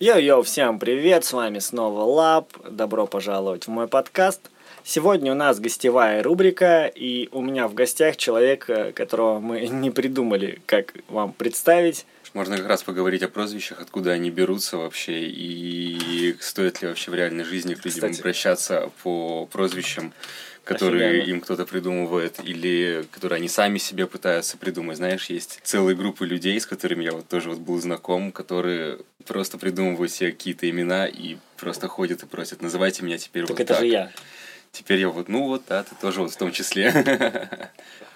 Йо-йо, всем привет, с вами снова Лап, добро пожаловать в мой подкаст. Сегодня у нас гостевая рубрика, и у меня в гостях человек, э, которого мы не придумали, как вам представить. Можно как раз поговорить о прозвищах, откуда они берутся вообще, и стоит ли вообще в реальной жизни к людям Кстати. обращаться по прозвищам, которые Офигенно. им кто-то придумывает, или которые они сами себе пытаются придумать. Знаешь, есть целые группы людей, с которыми я вот тоже вот был знаком, которые просто придумывают себе какие-то имена и просто ходят и просят, называйте меня теперь Так вот это так. же я. Теперь я вот, ну вот, да, ты тоже вот в том числе.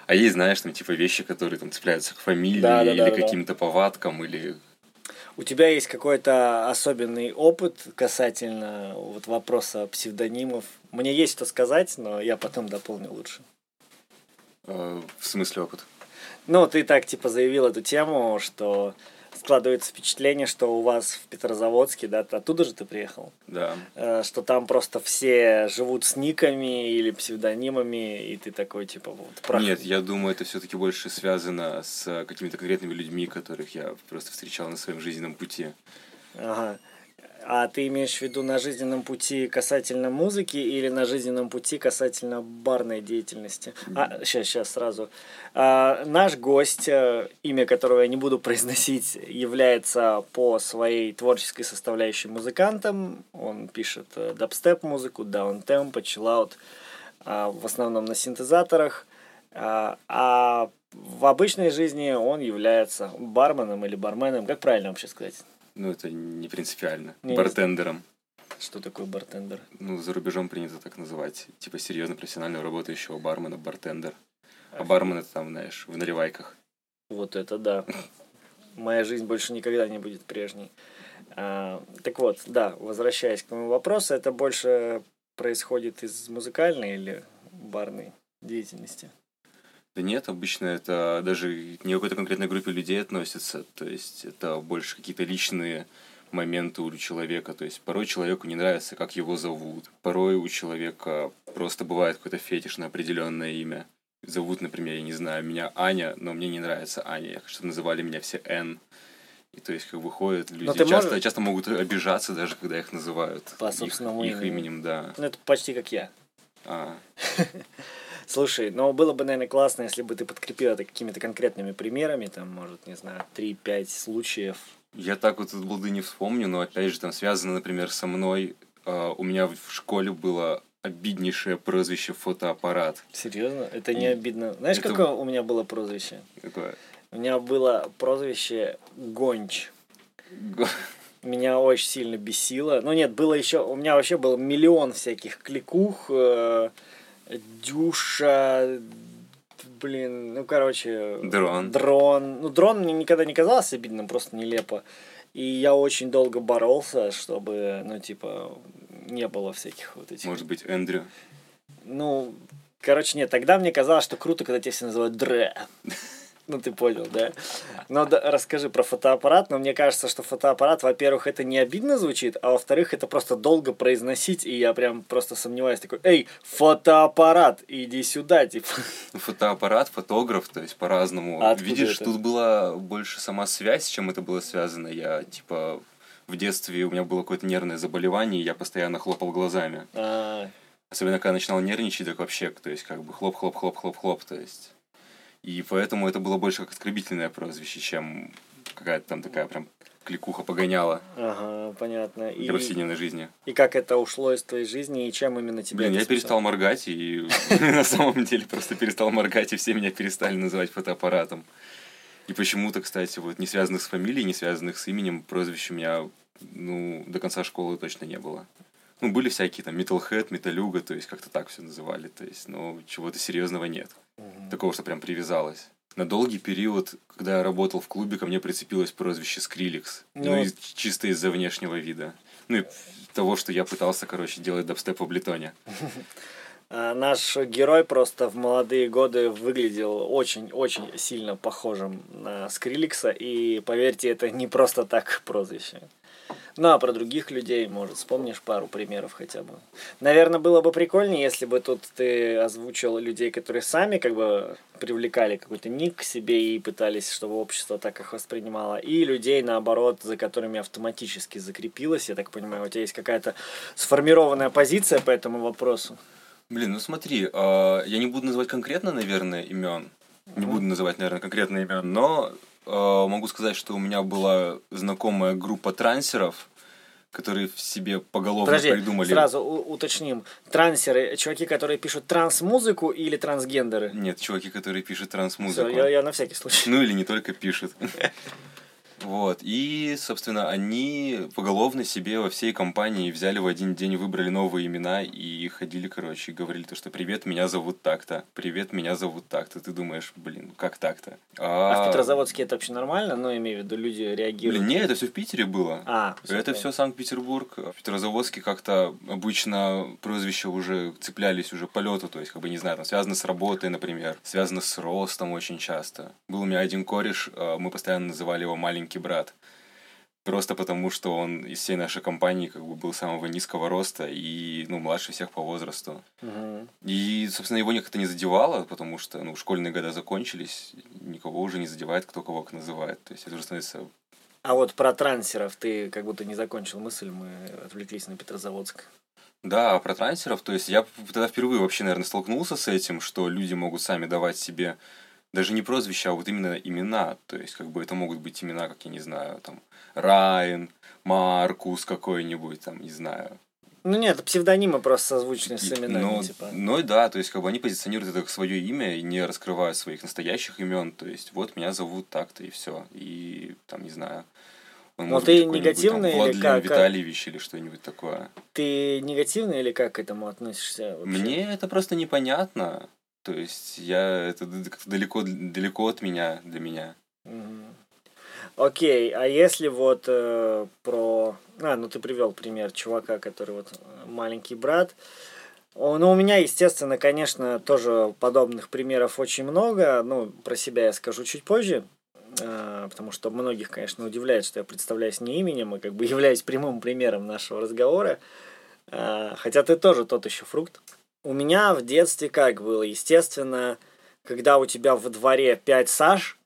А есть, знаешь, там типа вещи, которые там цепляются к фамилии Да, да, или да, да. каким-то повадкам, или У тебя есть какой-то особенный опыт касательно вот вопроса псевдонимов? Мне есть что сказать, но я потом дополню лучше. э, в смысле опыт. Ну, ты так типа заявил эту тему, что складывается впечатление, что у вас в Петрозаводске, да, оттуда же ты приехал, Да. э, что там просто все живут с никами или псевдонимами, и ты такой типа вот про- Нет, я думаю, это все-таки больше связано с какими-то конкретными людьми, которых я просто встречал на своем жизненном пути. Ага. А ты имеешь в виду на жизненном пути касательно музыки или на жизненном пути касательно барной деятельности? А, сейчас, сейчас, сразу. А, наш гость, э, имя которого я не буду произносить, является по своей творческой составляющей музыкантом. Он пишет э, дабстеп-музыку, даунтемпо, чиллаут, а, в основном на синтезаторах. А, а в обычной жизни он является барменом или барменом, как правильно вообще сказать? Ну, это не принципиально. Не, Бартендером. Что такое бартендер? Ну, за рубежом принято так называть. Типа серьезно профессионально работающего бармена бартендер. А бармен это там, знаешь, в наливайках. Вот это да. Моя жизнь больше никогда не будет прежней. А, так вот, да, возвращаясь к моему вопросу, это больше происходит из музыкальной или барной деятельности? Да нет, обычно это даже не какой-то конкретной группе людей относится. То есть это больше какие-то личные моменты у человека. То есть порой человеку не нравится, как его зовут. Порой у человека просто бывает какой-то фетиш на определенное имя. Зовут, например, я не знаю, меня Аня, но мне не нравится Аня. Я хочу, чтобы называли меня все Н. И то есть, как выходит, люди часто, можешь- часто могут обижаться, даже когда их называют. По их- собственному их, именем, да. Ну, это почти как я. А, Слушай, но было бы, наверное, классно, если бы ты подкрепил это какими-то конкретными примерами, там, может, не знаю, 3-5 случаев. Я так вот из балды не вспомню, но опять же там связано, например, со мной. э, у меня в школе было обиднейшее прозвище фотоаппарат. Серьезно? Это не обидно. Знаешь, Это- какое у меня было прозвище? Такое. У меня было прозвище Гонч. го- Меня очень сильно бесило. Ну нет, было еще, у меня вообще был миллион всяких кликух, э, Дюша, блин, ну короче. Дрон. Дрон. Ну дрон мне никогда не казался обидным, просто нелепо. И я очень долго боролся, чтобы, ну типа, не было всяких вот этих. Может быть, Эндрю. Ну, короче, нет, тогда мне казалось, что круто, когда тебя все называют Дре. Ну, ты понял, да? Но да, расскажи про фотоаппарат. Но мне кажется, что фотоаппарат, во-первых, это не обидно звучит, а во-вторых, это просто долго произносить, и я прям просто сомневаюсь. Такой, эй, фотоаппарат, иди сюда, типа. Ну, Фотоаппарат, фотограф, то есть по-разному. А Видишь, это? тут была больше сама связь, с чем это было связано. Я, типа, в детстве у меня было какое-то нервное заболевание, и я постоянно хлопал глазами. А, Особенно, когда начинал нервничать, так вообще, то есть, как бы хлоп-хлоп-хлоп-хлоп-хлоп, то есть. И поэтому это было больше как оскорбительное прозвище, чем какая-то там такая прям кликуха погоняла ага, понятно. И, для повседневной жизни. и как это ушло из твоей жизни, и чем именно тебя Блин, я смущало? перестал моргать, и на самом деле просто перестал моргать, и все меня перестали называть фотоаппаратом. И почему-то, кстати, вот не связанных с фамилией, не связанных с именем, прозвищ у меня, ну, до конца школы точно не было. Ну, были всякие там Metalhead, Металюга, то есть как-то так все называли, то есть, но чего-то серьезного нет. Мгм. Такого, что прям привязалось. На долгий период, когда я работал в клубе, ко мне прицепилось прозвище Скриликс. Ну, Ну, и чисто из-за внешнего вида. Ну, и того, что я пытался, короче, делать дабстеп в Аблетоне. А, Наш герой просто в молодые годы выглядел очень-очень сильно похожим на Скриликса, и поверьте, это не просто так прозвище. Ну, а про других людей, может, вспомнишь пару примеров хотя бы. Наверное, было бы прикольнее, если бы тут ты озвучил людей, которые сами как бы привлекали какой-то ник к себе и пытались, чтобы общество так их воспринимало, и людей, наоборот, за которыми автоматически закрепилось. Я так понимаю, у тебя есть какая-то сформированная позиция по этому вопросу. Блин, ну смотри, э, я не буду называть конкретно, наверное, имен. Не буду называть, наверное, конкретно имен, но могу сказать, что у меня была знакомая группа трансеров, которые в себе поголовно Подожди, придумали. сразу уточним. Трансеры, чуваки, которые пишут транс-музыку или трансгендеры? Нет, чуваки, которые пишут транс-музыку. я, я на всякий случай. Ну или не только пишут. Вот. И, собственно, они поголовно себе во всей компании взяли в один день, выбрали новые имена и ходили, короче, и говорили то, что «Привет, меня зовут так-то», «Привет, меня зовут так-то». Ты думаешь, блин, как так-то? А в Петрозаводске это вообще нормально? Ну, имею в виду, люди реагируют. Блин, не, это все в Питере было. А, всё это все Санкт-Петербург. В Петрозаводске как-то обычно прозвища уже цеплялись уже по лету, то есть, как бы, не знаю, там связано с работой, например, связано с ростом очень часто. Был у меня один кореш, э, мы постоянно называли его маленький брат. Просто потому, что он из всей нашей компании как бы был самого низкого роста и, ну, младше всех по возрасту. Мгм. И, собственно, его никак это не задевало, потому что, ну, школьные года закончились, никого уже не задевает, кто кого как называет. То есть это уже становится А вот про трансеров ты как будто не закончил мысль, мы отвлеклись на Петрозаводск. Да, про трансеров, то есть я тогда впервые вообще, наверное, столкнулся с этим, что люди могут сами давать себе даже не прозвища, а вот именно имена. То есть, как бы это могут быть имена, как я не знаю, там, Райан, Маркус какой-нибудь, там, не знаю. Ну нет, это псевдонимы просто созвучные с именами, ну, типа. ну да, то есть, как бы они позиционируют это как свое имя и не раскрывают своих настоящих имен. То есть, вот меня зовут так-то и все. И там, не знаю. Он Но ты негативный там, или как-? Витальевич или что-нибудь такое. Ты негативно или как к этому относишься? вообще? Мне это просто непонятно. То есть я это как-то далеко, далеко от меня, для меня. Окей, а если вот э, про... А, ну ты привел пример чувака, который вот э, маленький брат. Ну, у меня, естественно, конечно, тоже подобных примеров очень много. Ну, про себя я скажу чуть позже. э, Потому что многих, конечно, удивляет, что я представляюсь не именем и как бы являюсь прямым примером нашего разговора. Э, Хотя ты тоже тот еще фрукт. У меня в детстве как было? Естественно, когда у тебя во дворе 5 Саш,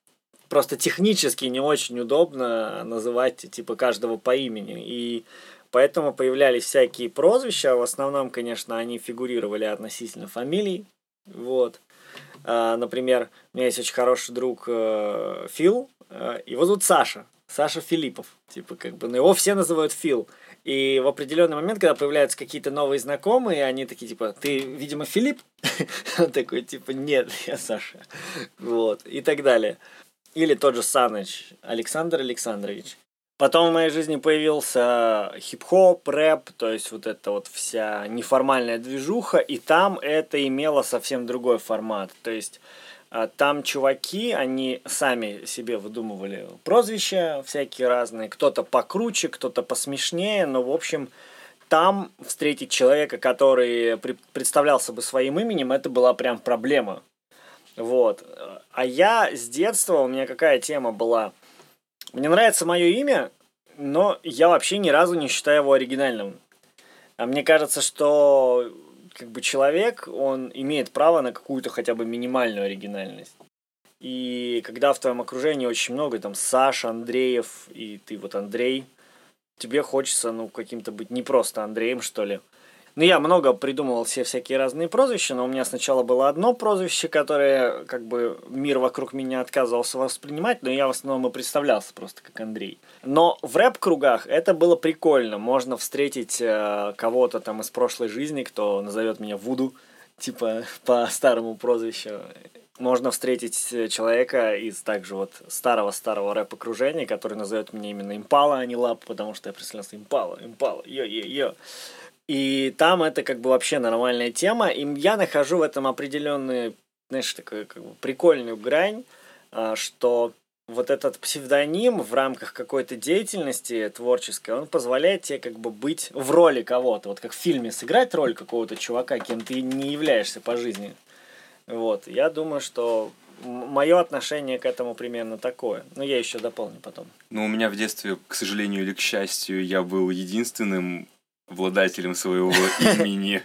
просто технически не очень удобно называть типа каждого по имени. И поэтому появлялись всякие прозвища. В основном, конечно, они фигурировали относительно фамилий. Вот. А, Например, у меня есть очень хороший друг э, Фил. э, Его зовут Саша. Саша Филиппов. Типа, как бы, но его все называют Фил. И в определенный момент, когда появляются какие-то новые знакомые, они такие, типа, ты, видимо, Филипп? Он такой, типа, нет, я Саша. Вот. И так далее. Или тот же Саныч, Александр Александрович. Потом в моей жизни появился хип-хоп, рэп, то есть вот эта вот вся неформальная движуха, и там это имело совсем другой формат. То есть там чуваки, они сами себе выдумывали прозвища всякие разные, кто-то покруче, кто-то посмешнее, но в общем там встретить человека, который представлялся бы своим именем, это была прям проблема. Вот. А я с детства, у меня какая тема была? Мне нравится мое имя, но я вообще ни разу не считаю его оригинальным. А мне кажется, что как бы человек, он имеет право на какую-то хотя бы минимальную оригинальность. И когда в твоем окружении очень много, там, Саша, Андреев, и ты вот Андрей, тебе хочется, ну, каким-то быть не просто Андреем, что ли. Ну, я много придумывал все всякие разные прозвища, но у меня сначала было одно прозвище, которое, как бы, мир вокруг меня отказывался воспринимать, но я в основном и представлялся просто как Андрей. Но в рэп-кругах это было прикольно. Можно встретить э, кого-то там из прошлой жизни, кто назовет меня Вуду, типа по старому прозвищу. Можно встретить э, человека из также вот старого-старого рэп-окружения, который назовет меня именно Импала, а не Лап, потому что я представлялся Импала, Импала, йо-йо-йо. И там это как бы вообще нормальная тема. И я нахожу в этом определенную, знаешь, такую как бы прикольную грань, а, что вот этот псевдоним в рамках какой-то деятельности творческой, он позволяет тебе как бы быть в роли кого-то. Вот как в фильме сыграть роль какого-то чувака, кем ты не являешься по жизни. Вот. Я думаю, что мое отношение к этому примерно такое. Но я еще дополню потом. Ну, у меня в детстве, к сожалению или к счастью, я был единственным обладателем своего имени.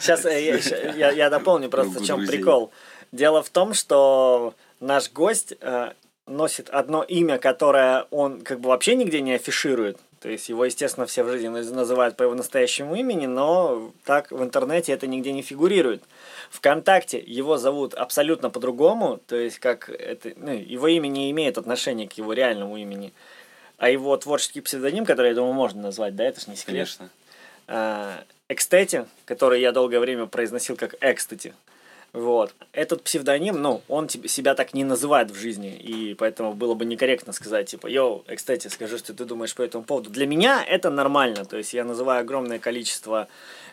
Сейчас я, я, я дополню просто в чем прикол. Дело в том, что наш гость э, носит одно имя, которое он как бы вообще нигде не афиширует. То есть его, естественно, все в жизни называют по его настоящему имени, но так в интернете это нигде не фигурирует. Вконтакте его зовут абсолютно по-другому, то есть как это, ну, его имя не имеет отношения к его реальному имени. А его творческий псевдоним, который, я думаю, можно назвать, да, это же не секрет. Конечно. А, Экстети, который я долгое время произносил как Экстати. Вот. Этот псевдоним, ну, он себя так не называет в жизни, и поэтому было бы некорректно сказать, типа, йоу, кстати, скажи, что ты думаешь по этому поводу. Для меня это нормально, то есть я называю огромное количество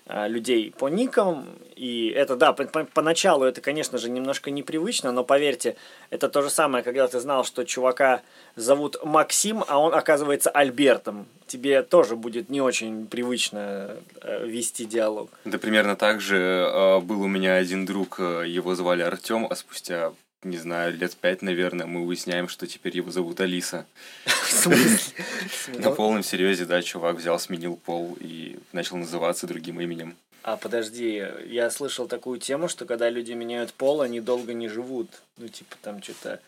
людей по никам, и это, да, по поначалу это, конечно же, немножко непривычно, но поверьте, это то же самое, когда ты знал, что чувака зовут Максим, а он оказывается Альбертом. Тебе тоже будет не очень привычно э, вести диалог. Это примерно так же э, был у меня один друг, э, его звали Артем, а спустя не знаю, лет пять, наверное, мы выясняем, что теперь его зовут Алиса. В смысле? На полном серьезе, да, чувак взял, сменил пол и начал называться другим именем. А подожди, я слышал такую тему, что когда люди меняют пол, они долго не живут. Ну, типа, там что-то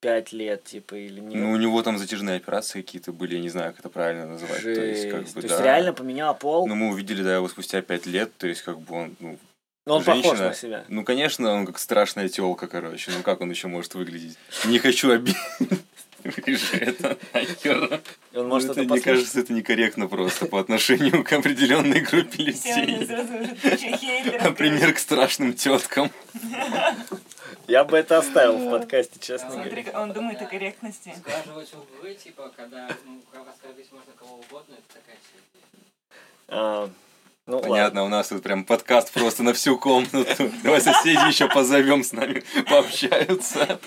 пять лет, типа, или нет? Ну, у него там затяжные операции какие-то были, я не знаю, как это правильно называть. Жесть. То есть, как бы, то да. есть реально поменял пол? Ну, мы увидели, да, его спустя пять лет, то есть, как бы он, ну, но он женщина, похож на себя. Ну, конечно, он как страшная телка, короче. Ну, как он еще может выглядеть? Не хочу обидеть. Это нахер. Он может это, это мне кажется, это некорректно просто по отношению к определенной группе людей. Например, к страшным теткам. Я бы это оставил в подкасте, честно говоря. Он думает о корректности. Сглаживать углы, типа, когда ну, оскорбить можно кого угодно, это такая а, ну, Понятно, ладно. у нас тут прям подкаст просто на всю комнату. Давай соседи еще позовем с нами, пообщаются.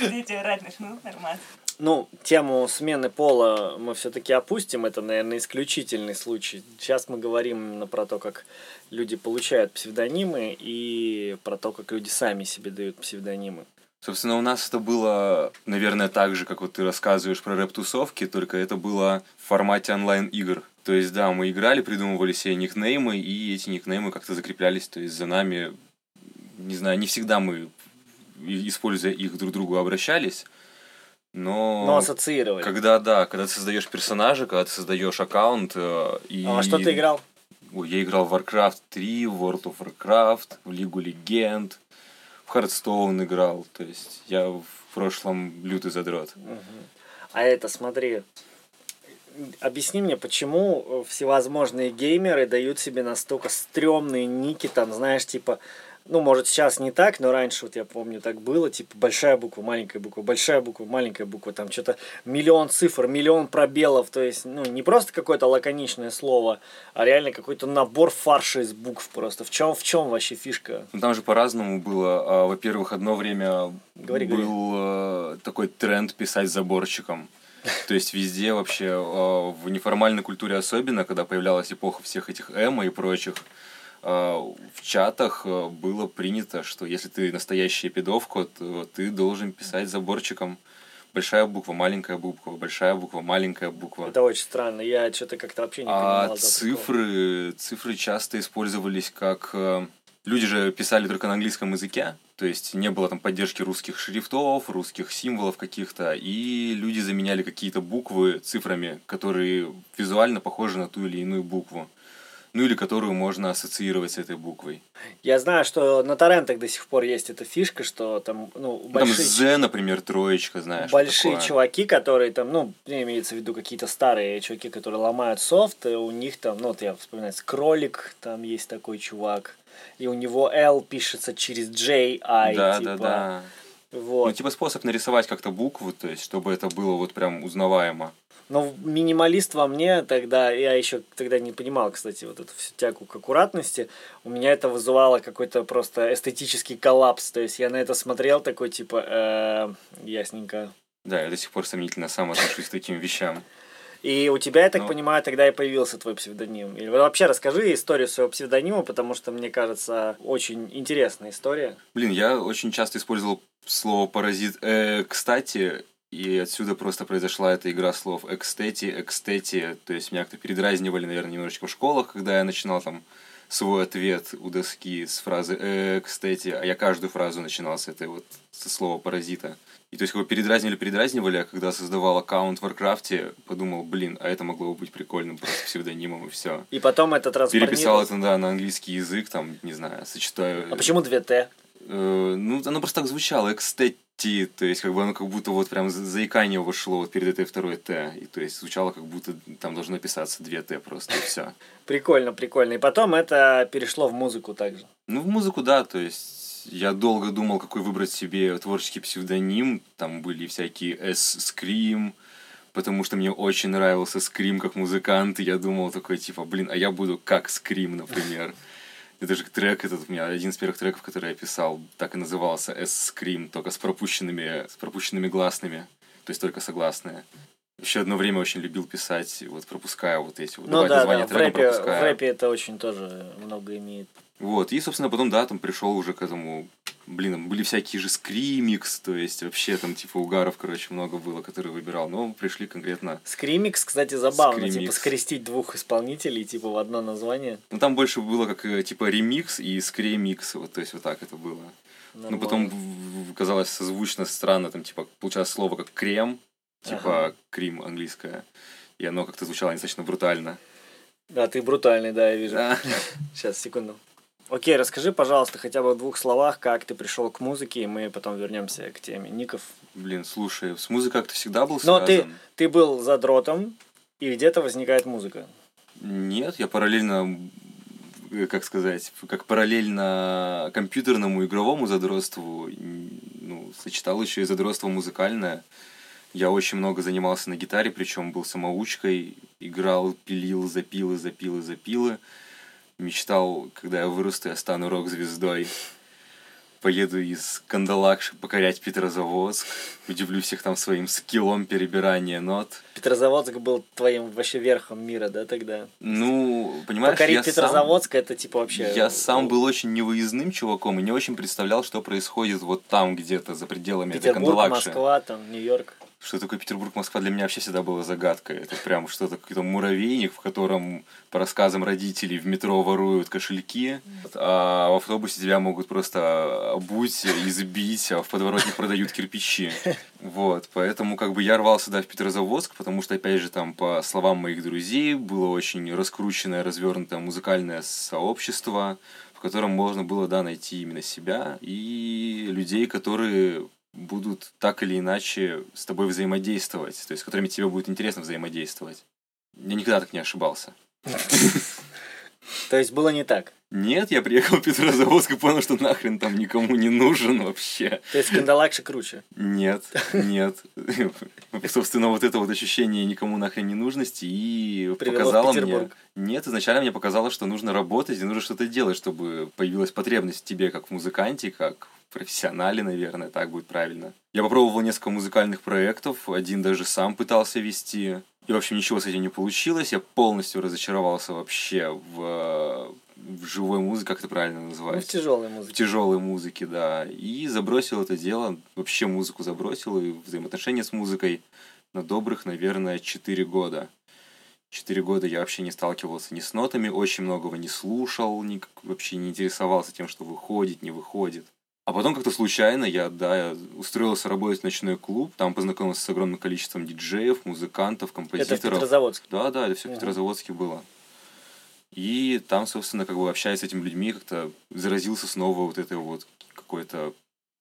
Дети орать начнут, нормально. Ну, тему смены пола мы все-таки опустим. Это, наверное, исключительный случай. Сейчас мы говорим именно про то, как люди получают псевдонимы и про то, как люди сами себе дают псевдонимы. Собственно, у нас это было, наверное, так же, как вот ты рассказываешь про рэп-тусовки, только это было в формате онлайн-игр. То есть, да, мы играли, придумывали себе никнеймы, и эти никнеймы как-то закреплялись, то есть за нами, не знаю, не всегда мы, используя их друг другу, обращались, но... Но ассоциировали. Когда, да, когда ты создаешь персонажа, когда ты создаешь аккаунт, э, и... А что ты играл? Ой, я играл в Warcraft 3, в World of Warcraft, в Лигу Легенд, в Hearthstone играл, то есть я в прошлом лютый задрот. А это, смотри, объясни мне, почему э, всевозможные геймеры дают себе настолько стрёмные ники, там, знаешь, типа, ну, может, сейчас не так, но раньше, вот я помню, так было, типа, большая буква, маленькая буква, большая буква, маленькая буква, там что-то миллион цифр, миллион пробелов, то есть, ну, не просто какое-то лаконичное слово, а реально какой-то набор фарша из букв просто. В чем, в чем вообще фишка? Ну, там же по-разному было. А, во-первых, одно время говори, был говори. Э, такой тренд писать заборчиком. То есть везде вообще, а, в неформальной культуре особенно, когда появлялась эпоха всех этих эмо и прочих, в чатах а, было принято, что если ты настоящий педовка, то ты должен писать заборчиком большая буква, маленькая буква, большая буква, маленькая буква. Это очень странно, я что-то как-то вообще не понимал. А цифры, цифры часто использовались как люди же писали только на английском языке, то есть не было там поддержки русских шрифтов, русских символов каких-то, и люди заменяли какие-то буквы цифрами, которые визуально похожи на ту или иную букву. Ну или которую можно ассоциировать с этой буквой. Я знаю, что на торрентах до сих пор есть эта фишка, что там, ну, большие... Там Z, например, троечка, знаешь. Большие чуваки, которые там, ну, имеется в виду какие-то старые чуваки, которые ломают софт, и у них там, ну, вот я вспоминаю, Кролик, там есть такой чувак и у него L пишется через J, I, да, типа. Да, да, Вот. Ну, типа способ нарисовать как-то буквы, то есть, чтобы это было вот прям узнаваемо. Но минималист во мне тогда, я еще тогда не понимал, кстати, вот эту всю тягу к аккуратности, у меня это вызывало какой-то просто эстетический коллапс, то есть я на это смотрел такой, типа, э, ясненько. Да, я до сих пор сомнительно сам отношусь к таким вещам. И у тебя, я так Ну. понимаю, тогда и появился твой псевдоним. Или вообще расскажи историю своего псевдонима, потому что, мне кажется, очень интересная история. Блин, я очень часто использовал слово паразит. Э, кстати, и отсюда просто произошла эта игра слов экстети, экстети. То есть меня как-то передразнивали, наверное, немножечко в школах, когда я начинал там свой ответ у доски с фразы «э, кстати», а я каждую фразу начинал с этой вот, со слова «паразита». И то есть, его передразнивали, передразнивали, а когда создавал аккаунт в Варкрафте, подумал, блин, а это могло бы быть прикольным просто псевдонимом, и все. И потом это Переписал транспонировалось. это, да, на английский язык, там, не знаю, сочетаю... А почему две Т? Э, ну, оно просто так звучало, экстети, то есть, как бы оно как будто вот прям за- заикание вошло вот перед этой второй Т, и то есть звучало как будто там должно писаться две Т просто, и все. Прикольно, прикольно. И потом это перешло в музыку также. Ну, в музыку, да, то есть я долго думал, какой выбрать себе творческий псевдоним. Там были всякие S-Scream, потому что мне очень нравился Скрим как музыкант, и я думал такой, типа, блин, а я буду как Скрим, например. Это же трек этот у меня, один из первых треков, который я писал, так и назывался S-Scream, только с пропущенными, с пропущенными гласными, то есть только согласные. Еще одно время очень любил писать, вот пропуская вот эти вот, Ну да, да, в рэпе, в пропуская. рэпе это очень тоже много имеет. Вот, и, собственно, потом, да, там пришел уже к этому, блин, там были всякие же скримикс, то есть вообще там типа угаров, короче, много было, которые выбирал, но пришли конкретно, Скримикс, кстати, забавно, типа Скримикс. скрестить двух исполнителей, типа в одно название. ну там больше было как э, типа ремикс и скремикс, вот, то есть вот так это было. Ну, потом Нормально. в- в- казалось созвучно странно, там типа получалось слово как крем, типа Ага. крим английское, и оно как-то звучало достаточно брутально. Да, ты брутальный, да, я вижу. Да. Сейчас, секунду. Окей, расскажи, пожалуйста, хотя бы в двух словах, как ты пришел к музыке, и мы потом вернемся к теме ников. Блин, слушай, с музыкой как-то всегда был Но ты, связан. ты был задротом, и где-то возникает музыка. Нет, я параллельно, э, как сказать, как параллельно компьютерному игровому задротству, ну, сочетал еще и задротство музыкальное. Я очень много занимался на гитаре, причем был самоучкой, играл, пилил, запилы, запилы, запилы. Мечтал, когда я вырасту, я стану рок-звездой. Поеду из Кандалакши покорять Петрозаводск. Удивлю всех там своим скиллом перебирания нот. Петрозаводск был твоим вообще верхом мира, да, тогда? Ну, понимаешь, Покорить я сам... Петрозаводск, это типа вообще... Я сам был очень невыездным чуваком и не очень представлял, что происходит вот там где-то за пределами этой Петербург, Кандалакши. Москва, там, Нью-Йорк. Что такое Петербург, Москва для меня вообще всегда была загадкой. Это прям что-то, какой-то муравейник, в котором, по рассказам родителей, в метро воруют кошельки, а в автобусе тебя могут просто обуть, избить, а в подворотнях продают кирпичи. Вот, поэтому как бы я рвался сюда в Петрозаводск, потому что, опять же, там, по словам моих друзей, было очень раскрученное, развернутое музыкальное сообщество, в котором можно было, да, найти именно себя и людей, которые будут так или иначе с тобой взаимодействовать, то есть с которыми тебе будет интересно взаимодействовать. Я никогда так не ошибался. То есть было не так. Нет, я приехал в Петрозаводск и понял, что нахрен там никому не нужен вообще. То есть Кандалакша круче. Нет, нет. Собственно, вот это вот ощущение никому нахрен не нужности и Привело показало мне... Нет, изначально мне показалось, что нужно работать и нужно что-то делать, чтобы появилась потребность в тебе как в музыканте, как в профессионале, наверное, так будет правильно. Я попробовал несколько музыкальных проектов, один даже сам пытался вести. И, в общем, ничего с этим не получилось. Я полностью разочаровался вообще в, в живой музыке, как это правильно Ну, в называется тяжелой в музыке. тяжелой музыке, да. И забросил это дело, вообще музыку забросил и взаимоотношения с музыкой на добрых, наверное, 4 года. Четыре года я вообще не сталкивался ни с нотами, очень многого не слушал, никак, вообще не интересовался тем, что выходит, не выходит. А потом как-то случайно я, да, я устроился работать в ночной клуб, там познакомился с огромным количеством диджеев, музыкантов, Это в композиторов. Петрозаводске. Да, да, это все в Мгм. Петрозаводске было. И там, собственно, как бы общаясь с этими людьми, как-то заразился снова вот этой вот какой-то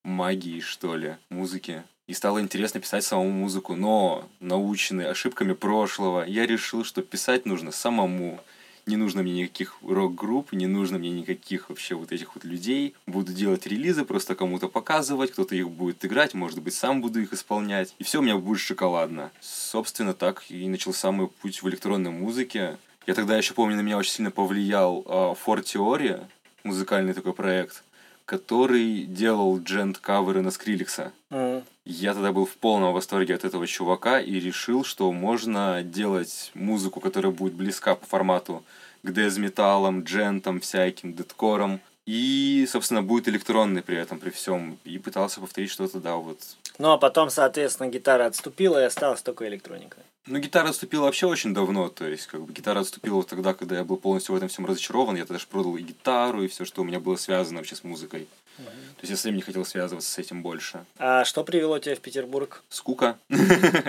магии, что ли, музыки. И стало интересно писать самому музыку, но наученный ошибками прошлого, я решил, что писать нужно самому. Не нужно мне никаких рок-групп, не нужно мне никаких вообще вот этих вот людей. Буду делать релизы, просто кому-то показывать, кто-то их будет играть, может быть, сам буду их исполнять. И все у меня будет шоколадно. Собственно, так и начался мой путь в электронной музыке. Я тогда еще помню, на меня очень сильно повлиял а, For Theory, музыкальный такой проект, который делал джент-каверы на Скриликса. М. Я тогда был в полном восторге от этого чувака и решил, что можно делать музыку, которая будет близка по формату к дез-металлам, джентам, всяким, дедкорам. И, собственно, будет электронный при этом, при всем. И пытался повторить что-то, да, вот. Ну, а потом, соответственно, гитара отступила, и осталась только электроника. Ну, гитара отступила вообще очень давно, то есть, как бы, гитара отступила вот тогда, когда я был полностью в этом всем разочарован, я тогда же продал и гитару, и все, что у меня было связано вообще с музыкой. То есть, я совсем не хотел связываться с этим больше. А что привело тебя в Петербург? Скука.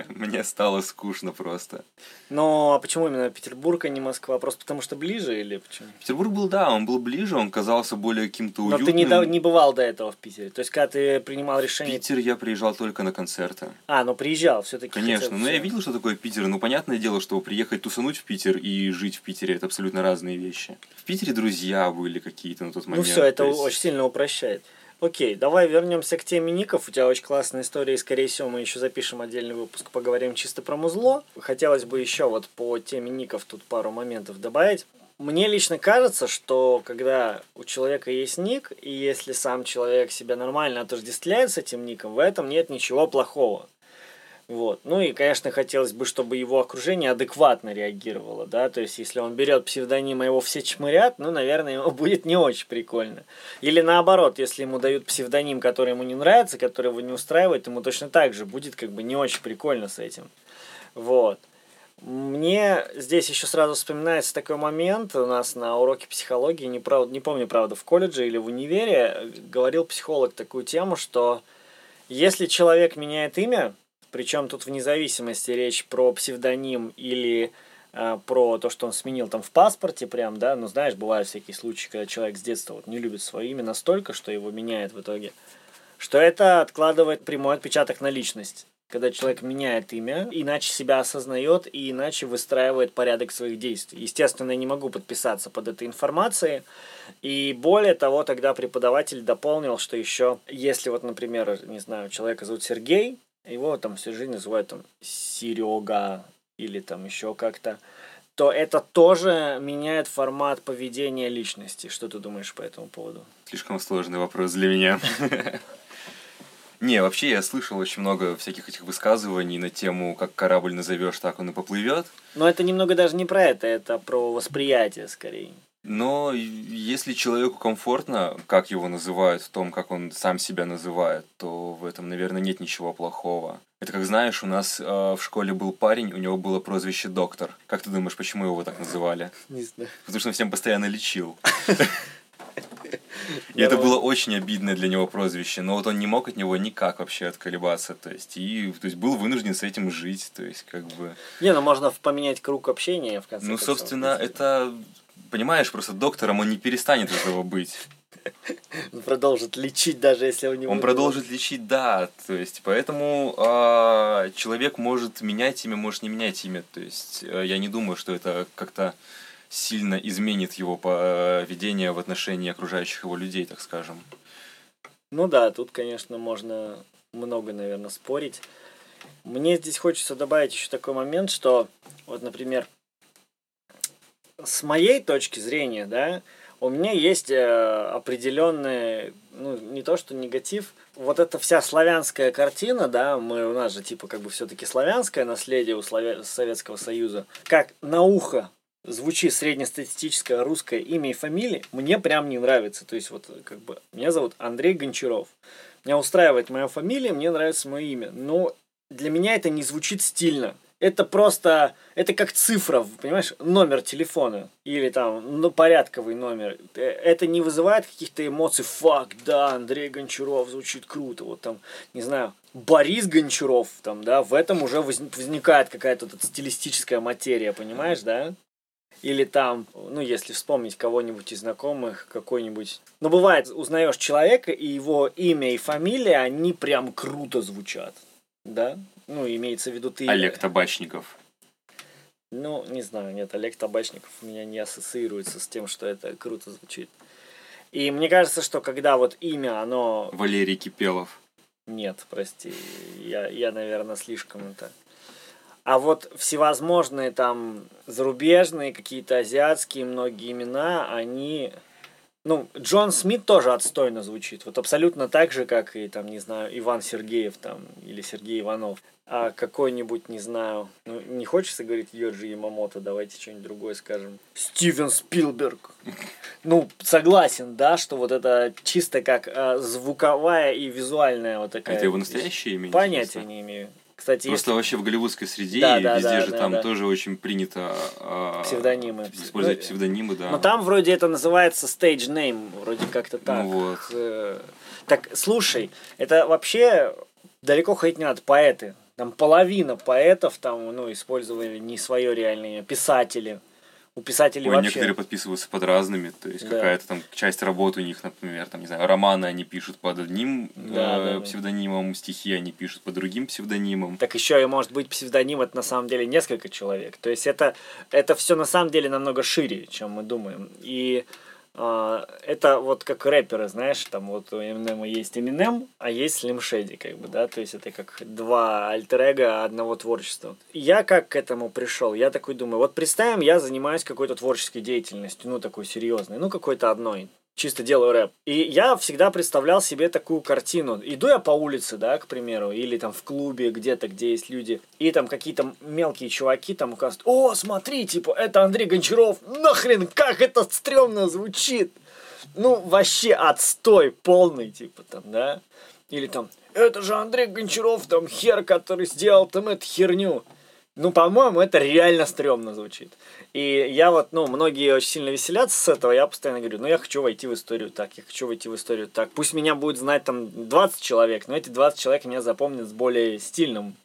Мне стало скучно просто. Ну, а почему именно Петербург, а не Москва? Просто потому что ближе или почему? Петербург был, да, он был ближе, он казался более каким-то Но уютным. ты не, до- не бывал до этого в Питере. То есть, когда ты принимал В решение... Питер я приезжал только на концерты. А, ну приезжал все-таки. Конечно, но я видел, что такое Питер. Ну, понятное дело, что приехать тусануть в Питер и жить в Питере это абсолютно разные вещи. В Питере друзья были какие-то на тот Ну момент. все, это то есть- очень сильно упрощает. Окей, давай вернемся к теме ников. У тебя очень классная история, и, скорее всего, мы еще запишем отдельный выпуск, поговорим чисто про музло. Хотелось бы еще вот по теме ников тут пару моментов добавить. Мне лично кажется, что когда у человека есть ник, и если сам человек себя нормально отождествляет с этим ником, в этом нет ничего плохого. Вот. Ну и, конечно, хотелось бы, чтобы его окружение адекватно реагировало, да, то есть, если он берет псевдоним, а его все чмырят, ну, наверное, ему будет не очень прикольно. Или наоборот, если ему дают псевдоним, который ему не нравится, который его не устраивает, ему точно так же будет как бы не очень прикольно с этим. Вот. Мне здесь еще сразу вспоминается такой момент у нас на уроке психологии, не, прав- не помню, правда, в колледже или в универе, э, говорил психолог такую тему, что если человек меняет имя, причем тут вне зависимости речь про псевдоним или э, про то, что он сменил там в паспорте прям, да, ну знаешь, бывают всякие случаи, когда человек с детства вот не любит свое имя настолько, что его меняет в итоге, что это откладывает прямой отпечаток на личность. Когда человек меняет имя, иначе себя осознает и иначе выстраивает порядок своих действий. Естественно, я не могу подписаться под этой информацией. И более того, тогда преподаватель дополнил, что еще, если вот, например, не знаю, человека зовут Сергей, его там всю жизнь называют там Серега или там еще как-то, то это тоже меняет формат поведения личности. Что ты думаешь по этому поводу? Слишком сложный вопрос для меня. Не, вообще я слышал очень много всяких этих высказываний на тему, как корабль назовешь, так он и поплывет. Но это немного даже не про это, это про восприятие скорее. Но если человеку комфортно, как его называют, в том, как он сам себя называет, то в этом, наверное, нет ничего плохого. Это как знаешь, у нас э, в школе был парень, у него было прозвище доктор. Как ты думаешь, почему его так называли? Не знаю. Потому что он всем постоянно лечил. И это было очень обидное для него прозвище, но вот он не мог от него никак вообще отколебаться, то есть, и то есть был вынужден с этим жить, то есть, как бы... Не, ну можно поменять круг общения в конце Ну, собственно, это, понимаешь, просто доктором он не перестанет этого быть. он продолжит лечить, даже если у него... Он продолжит лечить, да, то есть, поэтому а, человек может менять имя, может не менять имя, то есть, э, я не думаю, что это как-то сильно изменит его поведение в отношении окружающих его людей, так скажем. Ну да, тут, конечно, можно много, наверное, спорить. Мне здесь хочется добавить еще такой момент, что вот, например, с моей точки зрения, да, у меня есть э, определенный, ну, не то что негатив, вот эта вся славянская картина, да, мы, у нас же типа как бы все-таки славянское наследие у Славя- Советского Союза, как на ухо звучит среднестатистическое русское имя и фамилия, мне прям не нравится. То есть вот как бы меня зовут Андрей Гончаров. Меня устраивает моя фамилия, мне нравится мое имя. Но для меня это не звучит стильно. Это просто, это как цифра, понимаешь, номер телефона или там, ну, порядковый номер. Э, Это не вызывает каких-то эмоций, фак, да, Андрей Гончаров звучит круто, вот там, не знаю, Борис Гончаров, там, да, в этом уже возник- возникает какая-то вот стилистическая материя, понимаешь, да? Или там, ну, если вспомнить кого-нибудь из знакомых, какой-нибудь... Ну, бывает, узнаешь человека, и его имя и фамилия, они прям круто звучат, да? Ну, имеется в виду ты... Олег Табачников. Ну, не знаю, нет, Олег Табачников у меня не ассоциируется с тем, что это круто звучит. И мне кажется, что когда вот имя, оно... Валерий Кипелов. Нет, прости, я, я, наверное, слишком это... А вот всевозможные там зарубежные, какие-то азиатские многие имена, они ну, Джон Смит тоже отстойно звучит. Вот абсолютно так же, как и, там, не знаю, Иван Сергеев там, или Сергей Иванов. А какой-нибудь, не знаю, ну, не хочется говорить Йоджи Ямамото, давайте что-нибудь другое скажем. Стивен Спилберг. Ну, согласен, да, что вот это чисто как а, звуковая и визуальная вот такая... Это его настоящее имя? Понятия не имею. Кстати, Просто если- вообще в голливудской среде Да, и да, везде да, же да, там да. тоже очень принято а, Псевдонимы. использовать Ну, псевдонимы, да. Но там вроде это называется stage name, вроде как-то так. Ну вот. Э, Так, слушай, это вообще далеко ходить не надо, поэты. Там половина поэтов там, ну, использовали не свое реальное имя, писатели. У писателей Ой, вообще... некоторые подписываются под разными, то есть Да. какая-то там часть работы у них, например, там, не знаю, романы они пишут под одним Да, э, да, да. псевдонимом, стихи они пишут под другим псевдонимом. Так еще и может быть псевдоним это на самом деле несколько человек. То есть это, это все на самом деле намного шире, чем мы думаем. И а, это вот как рэперы, знаешь, там вот у Эминема есть Эминем, а есть Slim Shady, как бы, да, то есть это как два альтер одного творчества. Я как к этому пришел? Я такой думаю, вот представим, я занимаюсь какой-то творческой деятельностью, ну, такой серьезной, ну, какой-то одной, чисто делаю рэп. И я всегда представлял себе такую картину. Иду я по улице, да, к примеру, или там в клубе где-то, где есть люди, и там какие-то мелкие чуваки там указывают, о, смотри, типа, это Андрей Гончаров, нахрен, как это стрёмно звучит. Ну, вообще отстой полный, типа, там, да. Или там, это же Андрей Гончаров, там, хер, который сделал там эту херню. Ну, по-моему, это реально стрёмно звучит. И я вот, ну, многие очень сильно веселятся с этого, я постоянно говорю, ну, я хочу войти в историю так, я хочу войти в историю так. Пусть меня будет знать там 20 человек, но эти 20 человек меня запомнят с более стильным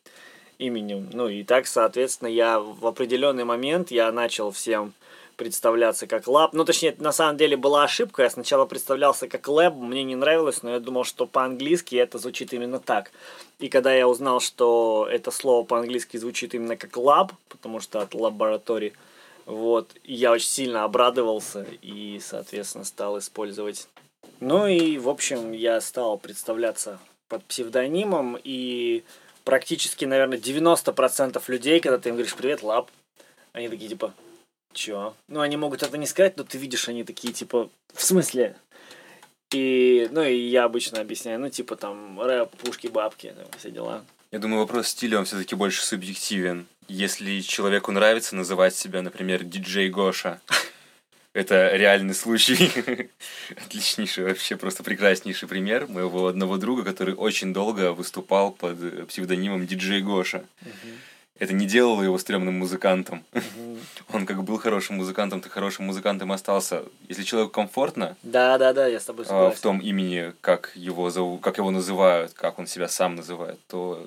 именем. Ну, и так, соответственно, я в определенный момент, я начал всем представляться как лаб. Ну, точнее, на самом деле была ошибка. Я сначала представлялся как лэб, мне не нравилось, но я думал, что по-английски это звучит именно так. И когда я узнал, что это слово по-английски звучит именно как лаб, потому что от лаборатории, вот, я очень сильно обрадовался и, соответственно, стал использовать. Ну и, в общем, я стал представляться под псевдонимом, и практически, наверное, 90% людей, когда ты им говоришь «Привет, лаб», они такие, типа, Чё? Ну, они могут это не сказать, но ты видишь, они такие, типа, в смысле? И, ну, и я обычно объясняю, ну, типа, там, рэп, пушки, бабки, там, все дела. Я думаю, вопрос стиля, он все-таки больше субъективен. Если человеку нравится называть себя, например, диджей Гоша, это реальный случай. Отличнейший, вообще просто прекраснейший пример моего одного друга, который очень долго выступал под псевдонимом диджей Гоша. Это не делало его стрёмным музыкантом. Он как был хорошим музыкантом, так хорошим музыкантом остался. Если человеку комфортно Да, да, да, я с тобой а, согласен. в том имени, как его зовут, как его называют, как он себя сам называет, то,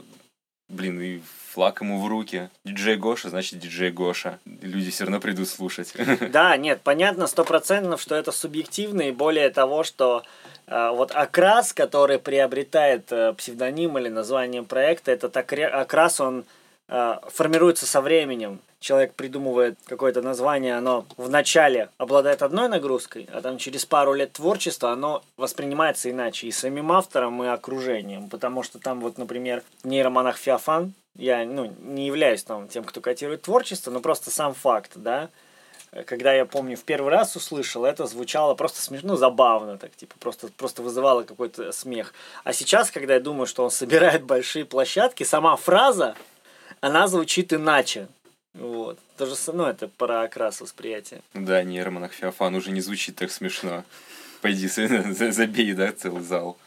блин, и флаг ему в руки. Диджей Гоша, значит диджей Гоша. Люди все равно придут слушать. Да, нет, понятно сто процентов, что это субъективно, и более того, что э, вот окрас, который приобретает э, псевдоним или название проекта, этот окрас, он формируется со временем. Человек придумывает какое-то название, оно вначале обладает одной нагрузкой, а там через пару лет творчества оно воспринимается иначе и самим автором, и окружением. Потому что там вот, например, нейромонах Феофан, я ну, не являюсь там тем, кто котирует творчество, но просто сам факт, да, когда я помню в первый раз услышал, это звучало просто смешно, ну, забавно, так типа просто просто вызывало какой-то смех. А сейчас, когда я думаю, что он собирает большие площадки, сама фраза, она звучит иначе. Вот. То же самое, ну, это про окрас восприятия. Да, нейромонах Феофан уже не звучит так смешно. Пойди, за- забей, да, целый зал.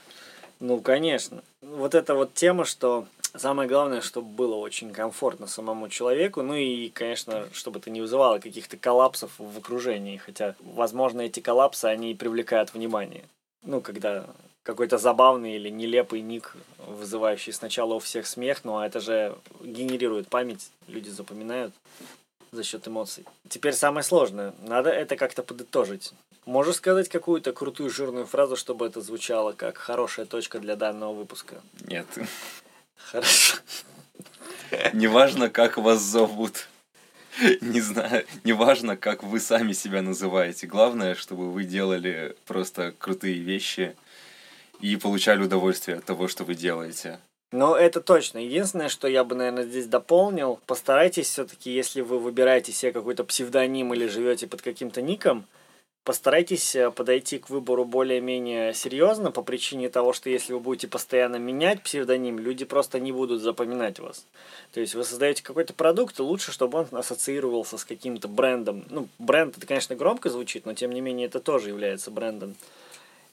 Ну, конечно. Вот эта вот тема, что самое главное, чтобы было очень комфортно самому человеку, ну и, конечно, чтобы это не вызывало каких-то коллапсов в окружении, хотя, возможно, эти коллапсы, они и привлекают внимание. Ну, когда какой-то забавный или нелепый ник, вызывающий сначала у всех смех, но это же генерирует память, люди запоминают за счет эмоций. Теперь самое сложное. Надо это как-то подытожить. Можешь сказать какую-то крутую жирную фразу, чтобы это звучало как хорошая точка для данного выпуска? Нет. Хорошо. Неважно, как вас зовут. Не знаю, неважно, как вы сами себя называете. Главное, чтобы вы делали просто крутые вещи и получали удовольствие от того, что вы делаете. Ну, это точно. Единственное, что я бы, наверное, здесь дополнил, постарайтесь все-таки, если вы выбираете себе какой-то псевдоним или живете под каким-то ником, постарайтесь э, подойти к выбору более-менее серьезно по причине того, что если вы будете постоянно менять псевдоним, люди просто не будут запоминать вас. То есть вы создаете какой-то продукт, и лучше, чтобы он ассоциировался с каким-то брендом. Ну, бренд, это, конечно, громко звучит, но тем не менее это тоже является брендом.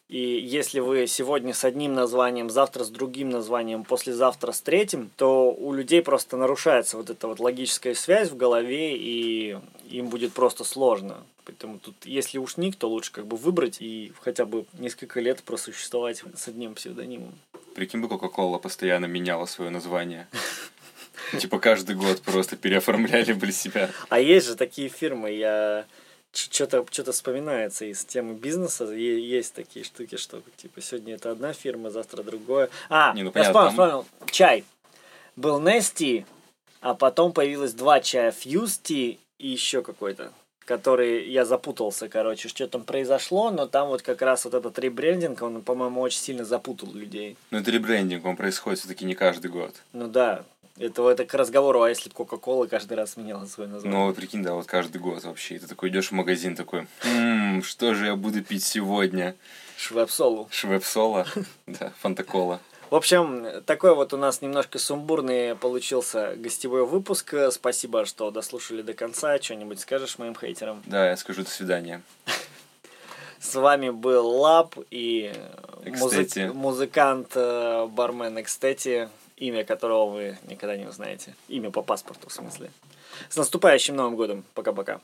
И если вы сегодня с одним названием, завтра с другим названием, послезавтра с третьим, то у людей просто нарушается вот эта вот логическая связь в голове, и им будет просто сложно. Поэтому тут, если уж ник, то лучше как бы выбрать и хотя бы несколько лет просуществовать с одним псевдонимом. Прикинь бы, Кока-Кола постоянно меняла свое название. Типа каждый год просто переоформляли бы себя. А есть же такие фирмы, я что-то что вспоминается из темы бизнеса. Есть такие штуки, что типа сегодня это одна фирма, завтра другое. А, Не, ну, я понятно, вспомнил, там- вспомнил. Чай. Был Nesty, а потом появилось два чая. Tea и еще какой-то который я запутался, короче, что там произошло, но там вот как раз вот этот ребрендинг, он, по-моему, очень сильно запутал людей. Но это ребрендинг, он происходит все-таки не каждый год. Ну да, это, это к разговору, а если Кока-Кола каждый раз меняла свое название. Но прикинь, да, вот каждый год вообще. И ты такой идешь в магазин такой, «М, что же я буду пить сегодня? Швепсолу. Швепсола, да, фантакола. В общем, такой вот у нас немножко сумбурный получился гостевой выпуск. Спасибо, что дослушали до конца. Что-нибудь скажешь моим хейтерам? Да, я скажу до свидания. С вами был Лаб и музы- музыкант, э, бармен Экстети, имя которого вы никогда не узнаете. Имя по паспорту, в смысле. С наступающим Новым годом. Пока-пока.